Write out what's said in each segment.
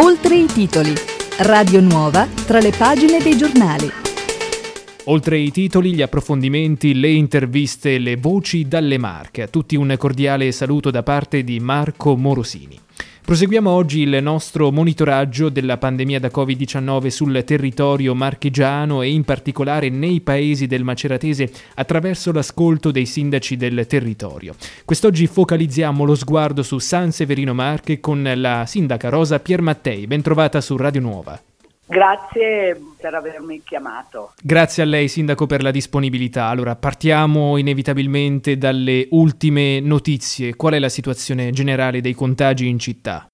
Oltre i titoli. Radio Nuova tra le pagine dei giornali. Oltre i titoli, gli approfondimenti, le interviste, le voci dalle Marche. A tutti un cordiale saluto da parte di Marco Morosini. Proseguiamo oggi il nostro monitoraggio della pandemia da Covid-19 sul territorio marchigiano e in particolare nei paesi del Maceratese attraverso l'ascolto dei sindaci del territorio. Quest'oggi focalizziamo lo sguardo su San Severino Marche con la sindaca Rosa Piermattei. Bentrovata su Radio Nuova. Grazie per avermi chiamato. Grazie a lei, Sindaco, per la disponibilità. Allora, partiamo inevitabilmente dalle ultime notizie. Qual è la situazione generale dei contagi in città?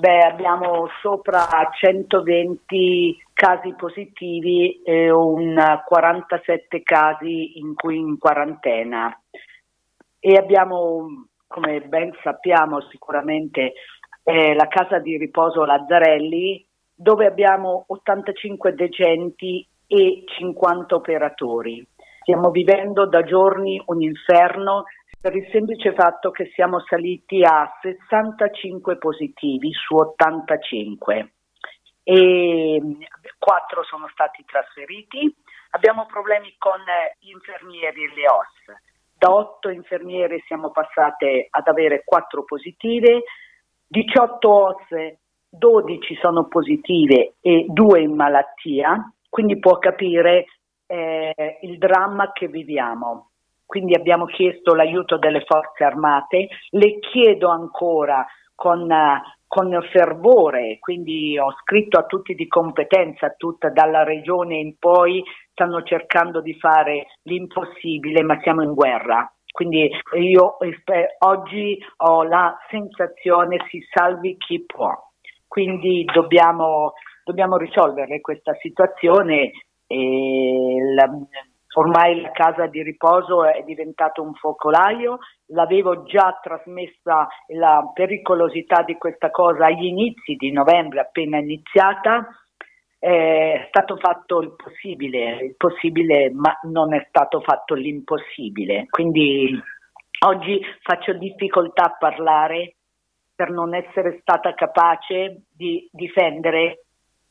Beh, abbiamo sopra 120 casi positivi e un 47 casi in cui in quarantena. E abbiamo, come ben sappiamo sicuramente, eh, la casa di riposo Lazzarelli dove abbiamo 85 decenti e 50 operatori. Stiamo vivendo da giorni un inferno per il semplice fatto che siamo saliti a 65 positivi su 85 e 4 sono stati trasferiti. Abbiamo problemi con gli infermieri e le OS. Da 8 infermiere siamo passate ad avere 4 positive, 18 OS 12 sono positive e 2 in malattia, quindi può capire eh, il dramma che viviamo. Quindi abbiamo chiesto l'aiuto delle forze armate, le chiedo ancora con, con fervore, quindi ho scritto a tutti di competenza, tutta dalla regione in poi stanno cercando di fare l'impossibile, ma siamo in guerra. Quindi io oggi ho la sensazione si salvi chi può quindi dobbiamo, dobbiamo risolvere questa situazione. La, ormai la casa di riposo è diventato un focolaio, l'avevo già trasmessa la pericolosità di questa cosa agli inizi di novembre, appena iniziata. È stato fatto il possibile, il possibile, ma non è stato fatto l'impossibile. Quindi oggi faccio difficoltà a parlare per non essere stata capace di difendere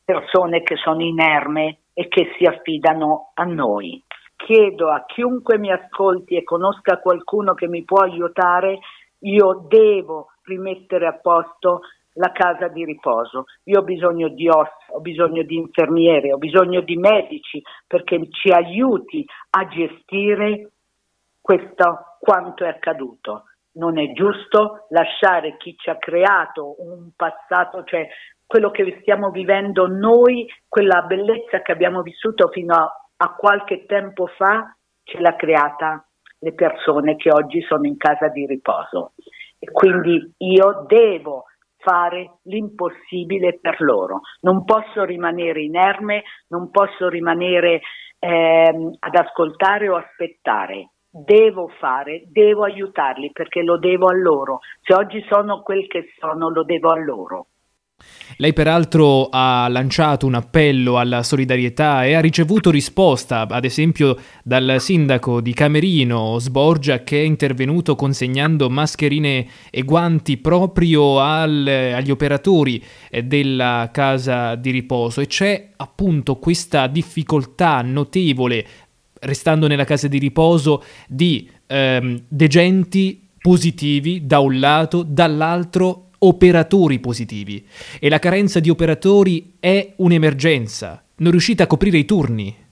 persone che sono inerme e che si affidano a noi. Chiedo a chiunque mi ascolti e conosca qualcuno che mi può aiutare, io devo rimettere a posto la casa di riposo. Io ho bisogno di OS, ho bisogno di infermiere, ho bisogno di medici perché ci aiuti a gestire questo quanto è accaduto non è giusto lasciare chi ci ha creato un passato, cioè quello che stiamo vivendo noi, quella bellezza che abbiamo vissuto fino a, a qualche tempo fa, ce l'ha creata le persone che oggi sono in casa di riposo. E quindi io devo fare l'impossibile per loro. Non posso rimanere inerme, non posso rimanere eh, ad ascoltare o aspettare devo fare, devo aiutarli perché lo devo a loro. Se oggi sono quel che sono, lo devo a loro. Lei peraltro ha lanciato un appello alla solidarietà e ha ricevuto risposta, ad esempio dal sindaco di Camerino, Sborgia, che è intervenuto consegnando mascherine e guanti proprio al, agli operatori della casa di riposo. E c'è appunto questa difficoltà notevole restando nella casa di riposo, di ehm, degenti positivi da un lato, dall'altro operatori positivi. E la carenza di operatori è un'emergenza. Non riuscite a coprire i turni?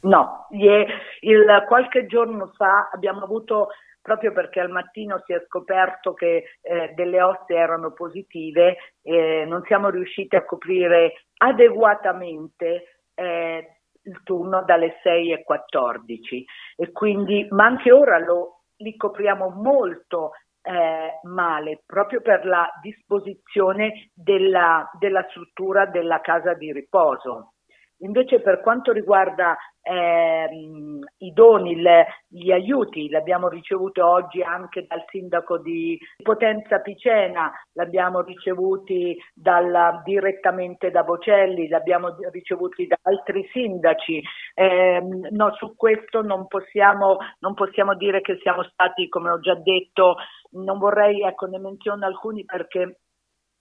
No, il, qualche giorno fa abbiamo avuto proprio perché al mattino si è scoperto che eh, delle osse erano positive, eh, non siamo riusciti a coprire adeguatamente eh, il turno dalle 6 e 14 e quindi, ma anche ora lo, li copriamo molto eh, male proprio per la disposizione della, della struttura della casa di riposo. Invece per quanto riguarda ehm, i doni, le, gli aiuti, li abbiamo ricevuti oggi anche dal sindaco di Potenza Picena, li abbiamo ricevuti dal, direttamente da Bocelli, li abbiamo ricevuti da altri sindaci. Eh, no, su questo non possiamo, non possiamo dire che siamo stati, come ho già detto, non vorrei, ecco, ne menziono alcuni perché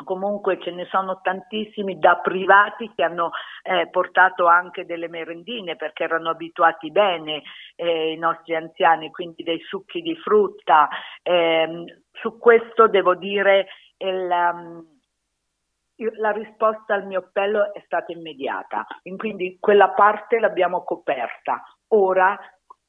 comunque ce ne sono tantissimi da privati che hanno eh, portato anche delle merendine perché erano abituati bene eh, i nostri anziani, quindi dei succhi di frutta. Eh, su questo devo dire il, um, la risposta al mio appello è stata immediata, quindi quella parte l'abbiamo coperta. Ora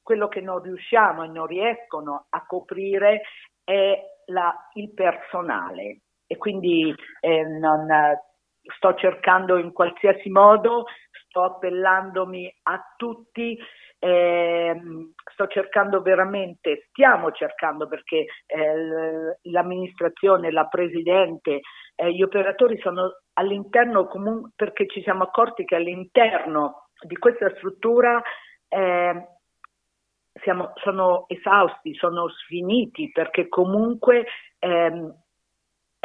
quello che non riusciamo e non riescono a coprire è la, il personale e quindi eh, non, sto cercando in qualsiasi modo, sto appellandomi a tutti, eh, sto cercando veramente, stiamo cercando perché eh, l'amministrazione, la presidente, eh, gli operatori sono all'interno comunque perché ci siamo accorti che all'interno di questa struttura eh, siamo, sono esausti, sono sfiniti perché comunque ehm,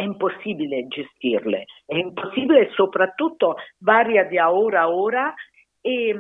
è impossibile gestirle, è impossibile soprattutto varia da ora a ora e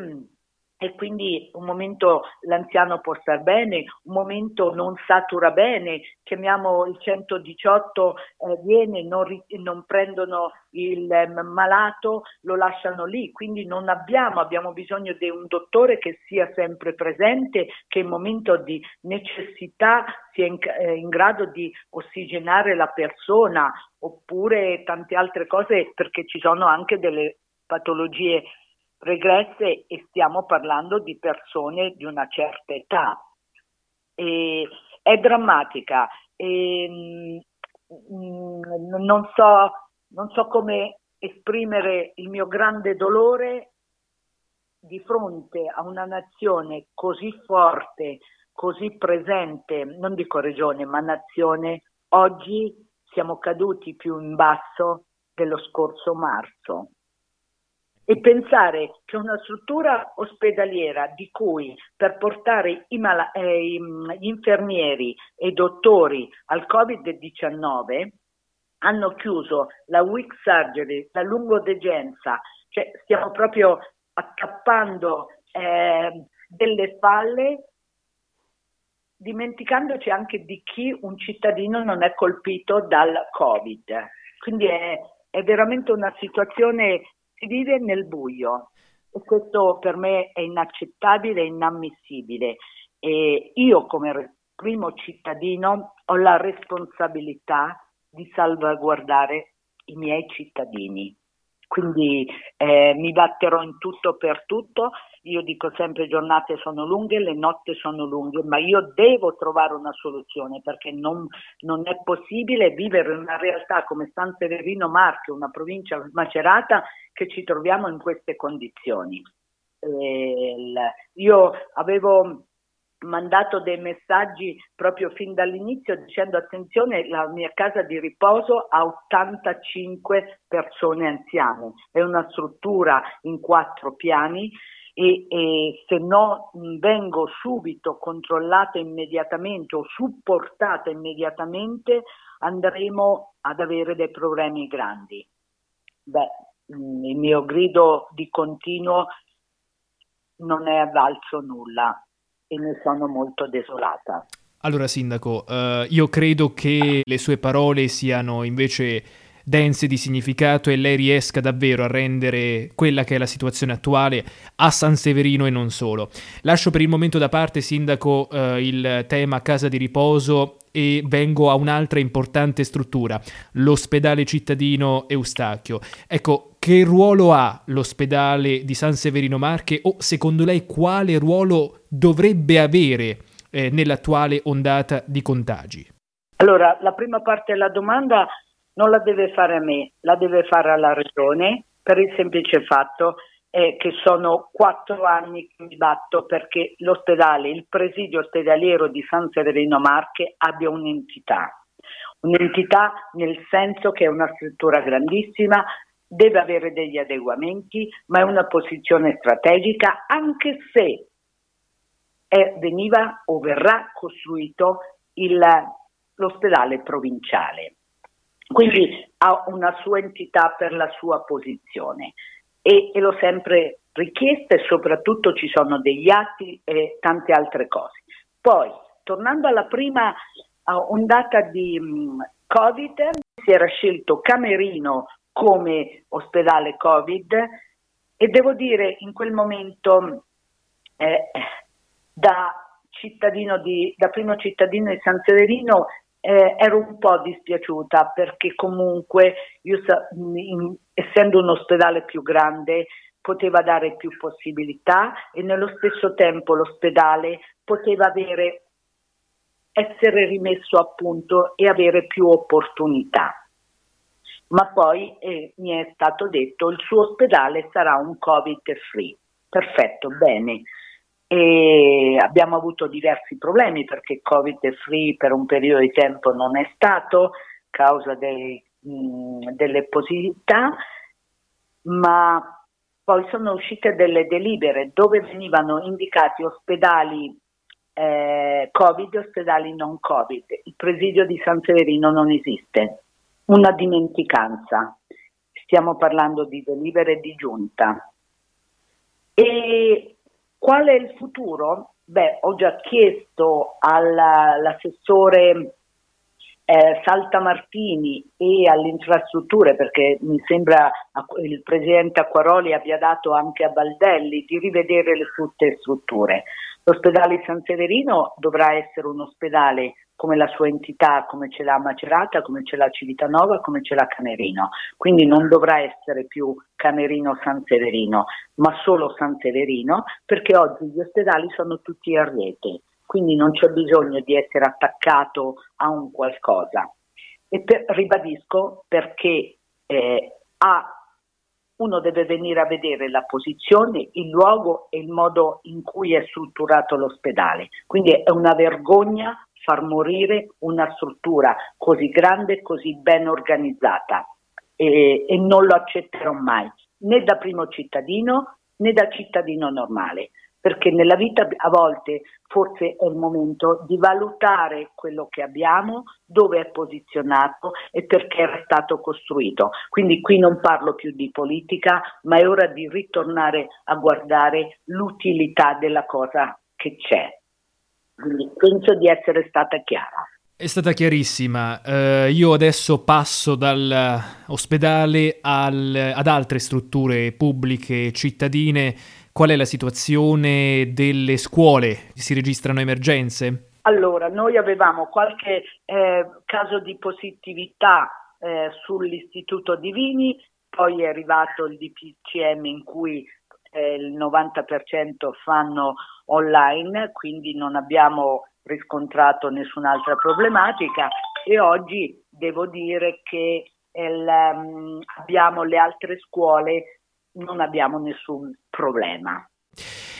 e quindi un momento l'anziano può star bene, un momento non satura bene, chiamiamo il 118, eh, viene, non, non, prendono il eh, malato, lo lasciano lì, quindi non abbiamo, abbiamo bisogno di un dottore che sia sempre presente, che in momento di necessità sia in, eh, in grado di ossigenare la persona oppure tante altre cose perché ci sono anche delle patologie regresse e stiamo parlando di persone di una certa età. E è drammatica e, mm, non, so, non so come esprimere il mio grande dolore di fronte a una nazione così forte, così presente, non dico regione, ma nazione, oggi siamo caduti più in basso dello scorso marzo e pensare che una struttura ospedaliera di cui per portare i mal- eh, gli infermieri e i dottori al Covid-19 hanno chiuso la weak surgery, la lungodegenza, cioè stiamo proprio accappando eh, delle falle dimenticandoci anche di chi un cittadino non è colpito dal Covid. Quindi è, è veramente una situazione si vive nel buio e questo per me è inaccettabile e inammissibile. E io come primo cittadino ho la responsabilità di salvaguardare i miei cittadini. Quindi eh, mi batterò in tutto per tutto io dico sempre giornate sono lunghe, le notti sono lunghe, ma io devo trovare una soluzione perché non, non è possibile vivere in una realtà come San Severino Marche, una provincia macerata, che ci troviamo in queste condizioni. Eh, io avevo mandato dei messaggi proprio fin dall'inizio dicendo attenzione la mia casa di riposo ha 85 persone anziane, è una struttura in quattro piani e, e se no vengo subito controllata immediatamente o supportata immediatamente andremo ad avere dei problemi grandi. Beh, il mio grido di continuo non è avvalso nulla e ne sono molto desolata. Allora, Sindaco, eh, io credo che le sue parole siano invece dense di significato e lei riesca davvero a rendere quella che è la situazione attuale a San Severino e non solo. Lascio per il momento da parte, Sindaco, eh, il tema casa di riposo e vengo a un'altra importante struttura, l'ospedale cittadino Eustachio. Ecco, che ruolo ha l'ospedale di San Severino Marche o secondo lei quale ruolo dovrebbe avere eh, nell'attuale ondata di contagi? Allora, la prima parte della domanda non la deve fare a me, la deve fare alla regione per il semplice fatto eh, che sono quattro anni che mi batto perché l'ospedale, il presidio ospedaliero di San Severino Marche abbia un'entità. Un'entità nel senso che è una struttura grandissima, deve avere degli adeguamenti, ma è una posizione strategica anche se è, veniva o verrà costruito il, l'ospedale provinciale. Quindi ha una sua entità per la sua posizione e, e l'ho sempre richiesta e soprattutto ci sono degli atti e tante altre cose. Poi, tornando alla prima ondata di um, Covid, si era scelto Camerino come ospedale Covid e devo dire in quel momento eh, da, cittadino di, da primo cittadino di San Severino eh, ero un po' dispiaciuta perché comunque io in, essendo un ospedale più grande poteva dare più possibilità e nello stesso tempo l'ospedale poteva avere, essere rimesso a punto e avere più opportunità. Ma poi eh, mi è stato detto il suo ospedale sarà un Covid free. Perfetto, bene. E abbiamo avuto diversi problemi perché Covid free per un periodo di tempo non è stato causa dei, mh, delle positività, ma poi sono uscite delle delibere dove venivano indicati ospedali eh, Covid e ospedali non Covid. Il presidio di San Severino non esiste, una dimenticanza. Stiamo parlando di delibere di giunta. E qual è il futuro? Beh, ho già chiesto all'assessore eh, Saltamartini e alle infrastrutture, perché mi sembra il presidente Acquaroli abbia dato anche a Baldelli di rivedere le tutte strutture. L'ospedale San Severino dovrà essere un ospedale come la sua entità, come ce l'ha Macerata, come ce l'ha Civitanova, come ce l'ha Camerino. Quindi non dovrà essere più Camerino San Severino, ma solo San Severino, perché oggi gli ospedali sono tutti a rete quindi non c'è bisogno di essere attaccato a un qualcosa. E per, ribadisco perché eh, a, uno deve venire a vedere la posizione, il luogo e il modo in cui è strutturato l'ospedale. Quindi è una vergogna far morire una struttura così grande e così ben organizzata e, e non lo accetterò mai, né da primo cittadino né da cittadino normale perché nella vita a volte forse è il momento di valutare quello che abbiamo, dove è posizionato e perché è stato costruito. Quindi qui non parlo più di politica, ma è ora di ritornare a guardare l'utilità della cosa che c'è. Quindi penso di essere stata chiara. È stata chiarissima. Uh, io adesso passo dall'ospedale al, ad altre strutture pubbliche cittadine Qual è la situazione delle scuole? Si registrano emergenze? Allora, noi avevamo qualche eh, caso di positività eh, sull'Istituto Divini, poi è arrivato il DPCM in cui eh, il 90% fanno online, quindi non abbiamo riscontrato nessun'altra problematica e oggi devo dire che il, um, abbiamo le altre scuole non abbiamo nessun problema.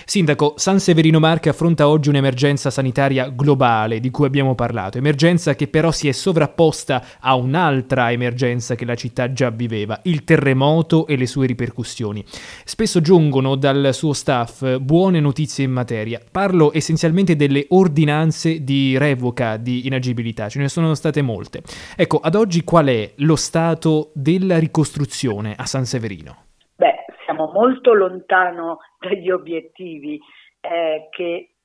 Sindaco, San Severino Marche affronta oggi un'emergenza sanitaria globale di cui abbiamo parlato, emergenza che però si è sovrapposta a un'altra emergenza che la città già viveva, il terremoto e le sue ripercussioni. Spesso giungono dal suo staff buone notizie in materia. Parlo essenzialmente delle ordinanze di revoca di inagibilità, ce ne sono state molte. Ecco, ad oggi qual è lo stato della ricostruzione a San Severino? Siamo molto lontano dagli obiettivi eh, che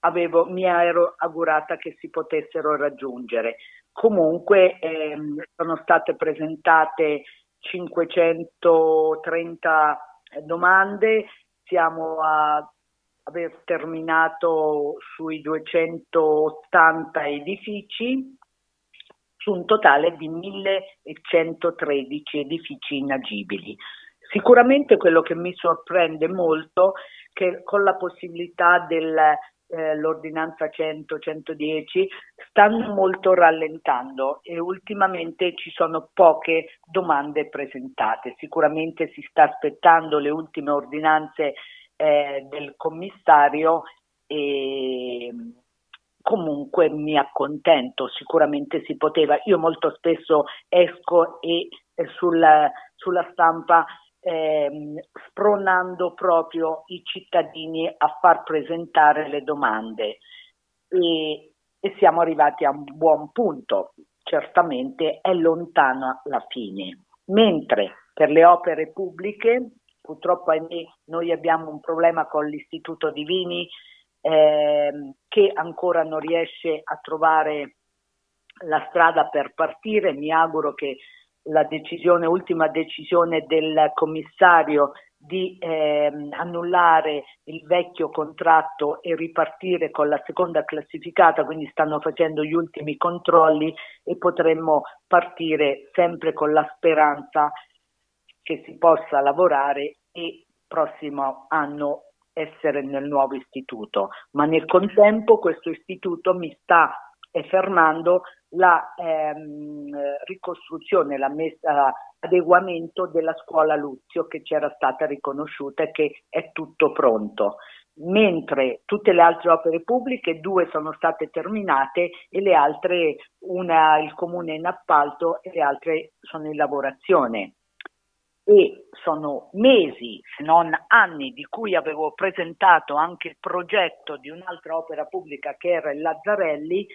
avevo, mi ero augurata che si potessero raggiungere. Comunque ehm, sono state presentate 530 domande, siamo a aver terminato sui 280 edifici su un totale di 1113 edifici inagibili. Sicuramente quello che mi sorprende molto è che con la possibilità dell'ordinanza eh, 100-110 stanno molto rallentando e ultimamente ci sono poche domande presentate. Sicuramente si sta aspettando le ultime ordinanze eh, del commissario e comunque mi accontento, sicuramente si poteva. Io molto spesso esco e, e sulla, sulla stampa ehm, spronando proprio i cittadini a far presentare le domande. E, e siamo arrivati a un buon punto, certamente è lontano la fine, mentre per le opere pubbliche purtroppo noi abbiamo un problema con l'Istituto Divini eh, che ancora non riesce a trovare la strada per partire. Mi auguro che la decisione, ultima decisione del commissario di eh, annullare il vecchio contratto e ripartire con la seconda classificata, quindi stanno facendo gli ultimi controlli e potremmo partire sempre con la speranza che si possa lavorare e prossimo anno essere nel nuovo istituto. Ma nel contempo questo istituto mi sta fermando la ehm, ricostruzione, la messa adeguamento della scuola Luzio che c'era stata riconosciuta e che è tutto pronto. Mentre tutte le altre opere pubbliche, due sono state terminate e le altre, una il comune in appalto e le altre sono in lavorazione. E sono mesi, se non anni, di cui avevo presentato anche il progetto di un'altra opera pubblica che era il Lazzarelli,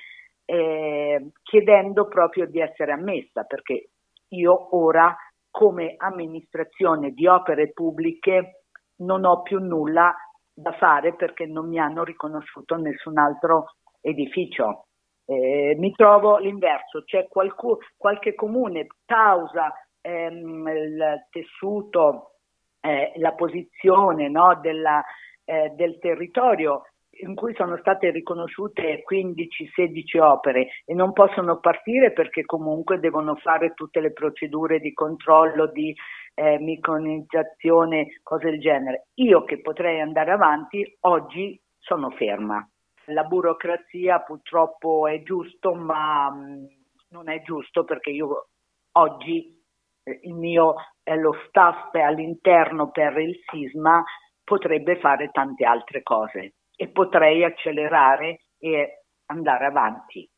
eh, chiedendo proprio di essere ammessa, perché io ora come amministrazione di opere pubbliche non ho più nulla da fare perché non mi hanno riconosciuto nessun altro edificio. Eh, mi trovo l'inverso, c'è qualcuno, qualche comune causa ehm, il tessuto, eh, la posizione no, della, eh, del territorio in cui sono state riconosciute 15-16 opere e non possono partire perché comunque devono fare tutte le procedure di controllo, di eh, micronizzazione, cose del genere. Io che potrei andare avanti, oggi sono ferma. La burocrazia purtroppo è giusto, ma mh, mm, non è giusto perché io oggi eh, il mio eh, lo staff all'interno per il sisma potrebbe fare tante altre cose e potrei accelerare e andare avanti.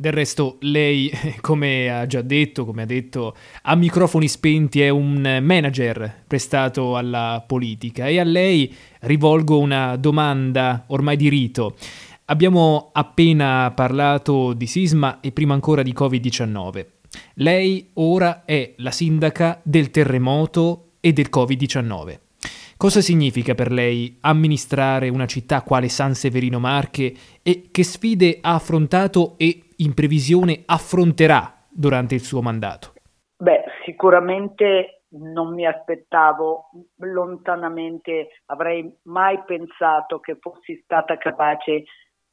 Del resto, lei, come ha già detto, come ha detto, a microfoni spenti è un manager prestato alla politica e a lei rivolgo una domanda ormai di rito. Abbiamo appena parlato di sisma e prima ancora di Covid-19. Lei ora è la sindaca del terremoto e del Covid-19. Cosa significa per lei amministrare una città quale San Severino Marche e che sfide ha affrontato e in previsione affronterà durante il suo mandato? Beh, sicuramente non mi aspettavo lontanamente, avrei mai pensato che fossi stata capace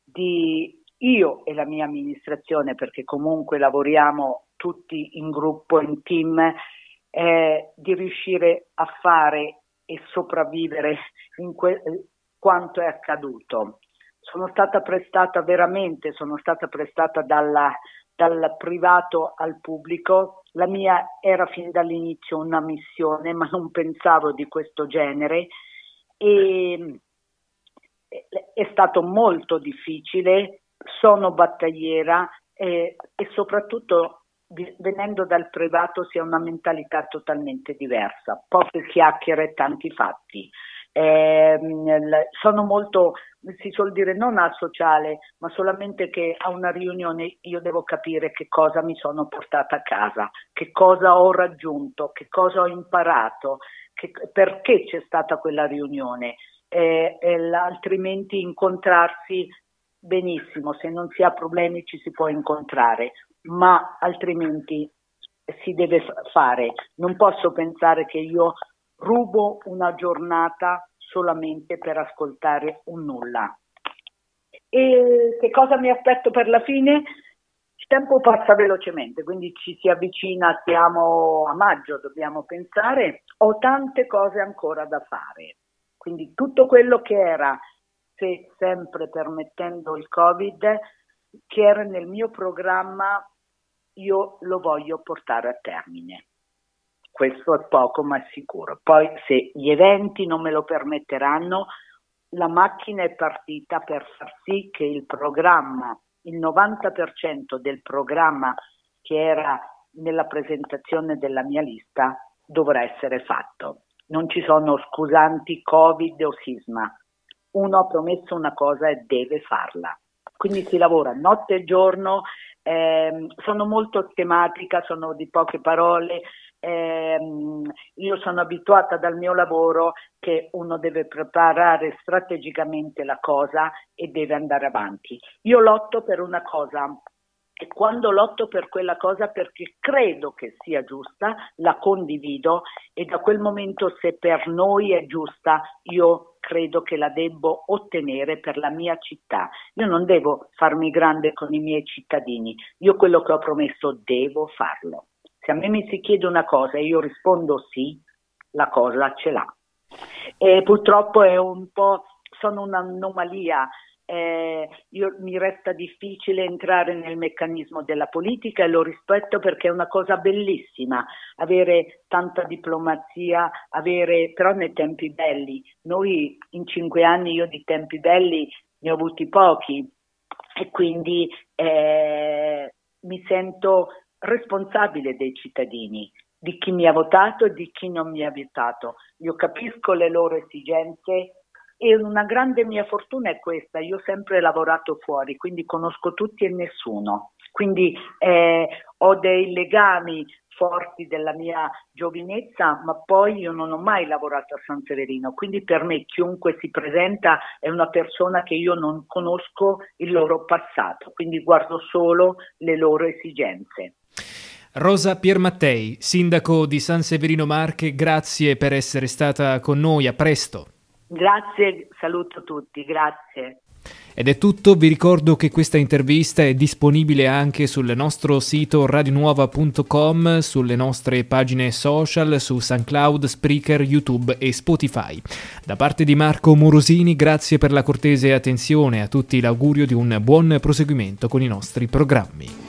di io e la mia amministrazione, perché comunque lavoriamo tutti in gruppo, in team, eh, di riuscire a fare e sopravvivere in que- quanto è accaduto. Sono stata prestata veramente, sono stata prestata dalla, dal privato al pubblico. La mia era fin dall'inizio una missione, ma non pensavo di questo genere e è stato molto difficile, sono battagliera e, e soprattutto venendo dal privato si ha una mentalità totalmente diversa, poche chiacchiere, e tanti fatti. Eh, sono molto, si suol dire non asociale, ma solamente che a una riunione io devo capire che cosa mi sono portata a casa, che cosa ho raggiunto, che cosa ho imparato, che, perché c'è stata quella riunione. Eh, eh, altrimenti incontrarsi benissimo, se non si ha problemi ci si può incontrare, ma altrimenti si deve fare. Non posso pensare che io rubo una giornata solamente per ascoltare un nulla. E che cosa mi aspetto per la fine? Il tempo passa velocemente, quindi ci si avvicina, siamo a maggio, dobbiamo pensare, ho tante cose ancora da fare. Quindi tutto quello che era, se sempre permettendo il Covid, che era nel mio programma io lo voglio portare a termine. Questo è poco ma è sicuro. Poi se gli eventi non me lo permetteranno, la macchina è partita per far sì che il programma, il 90% del programma che era nella presentazione della mia lista dovrà essere fatto. Non ci sono scusanti Covid o sisma. Uno ha promesso una cosa e deve farla. Quindi si lavora notte e giorno eh, sono molto schematica, sono di poche parole. Eh, io sono abituata dal mio lavoro che uno deve preparare strategicamente la cosa e deve andare avanti. Io lotto per una cosa e quando lotto per quella cosa perché credo che sia giusta, la condivido e da quel momento se per noi è giusta, io credo che la debbo ottenere per la mia città. Io non devo farmi grande con i miei cittadini, io quello che ho promesso devo farlo. Se a me mi si chiede una cosa e io rispondo sì, la cosa ce l'ha. E purtroppo è un po', sono un'anomalia eh, io, mi resta difficile entrare nel meccanismo della politica e lo rispetto perché è una cosa bellissima avere tanta diplomazia, avere però nei tempi belli. Noi in cinque anni io di tempi belli ne ho avuti pochi e quindi eh, mi sento responsabile dei cittadini, di chi mi ha votato e di chi non mi ha votato. Io capisco le loro esigenze e una grande mia fortuna è questa, io ho sempre lavorato fuori, quindi conosco tutti e nessuno, quindi eh, ho dei legami forti della mia giovinezza, ma poi io non ho mai lavorato a San Severino, quindi per me chiunque si presenta è una persona che io non conosco il loro passato, quindi guardo solo le loro esigenze. Rosa Piermattei, sindaco di San Severino Marche, grazie per essere stata con noi, a presto. Grazie, saluto tutti, grazie. Ed è tutto, vi ricordo che questa intervista è disponibile anche sul nostro sito radionuova.com, sulle nostre pagine social, su SoundCloud, Spreaker, YouTube e Spotify. Da parte di Marco Morosini, grazie per la cortese attenzione, a tutti l'augurio di un buon proseguimento con i nostri programmi.